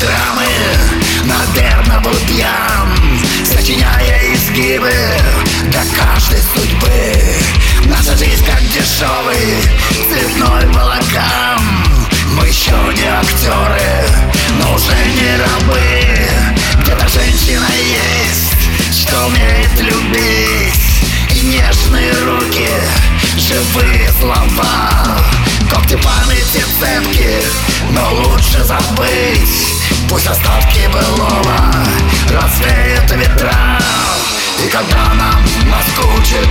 драмы Наверное, был пьян Сочиняя изгибы Для каждой судьбы. Наша жизнь как дешевый Цветной балаган Мы еще не актеры Но уже не рабы. Где-то женщина есть Что умеет любить. И нежные руки Живые слова. Когти памяти цепки Но лучше забыть Пусть остатки былого Развеют ветра. И когда нам наскучит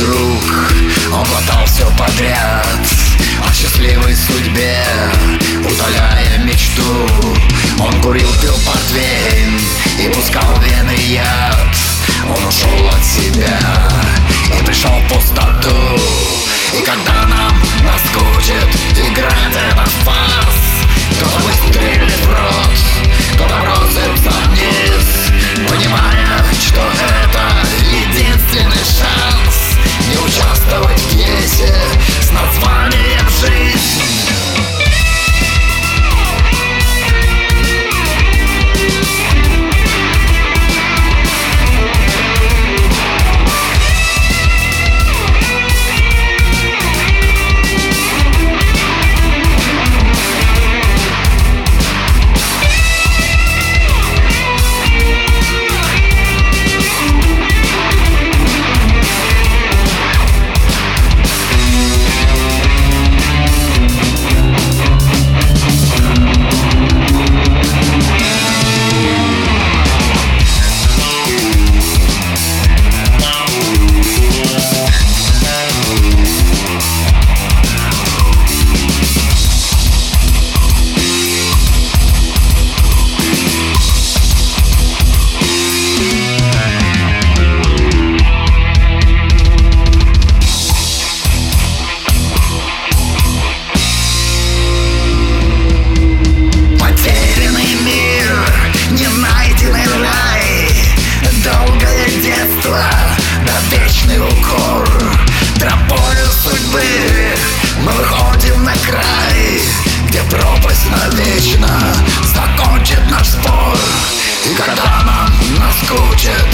друг, он глотал все подряд О счастливой судьбе, утоляя мечту. Он курил, пил scorcher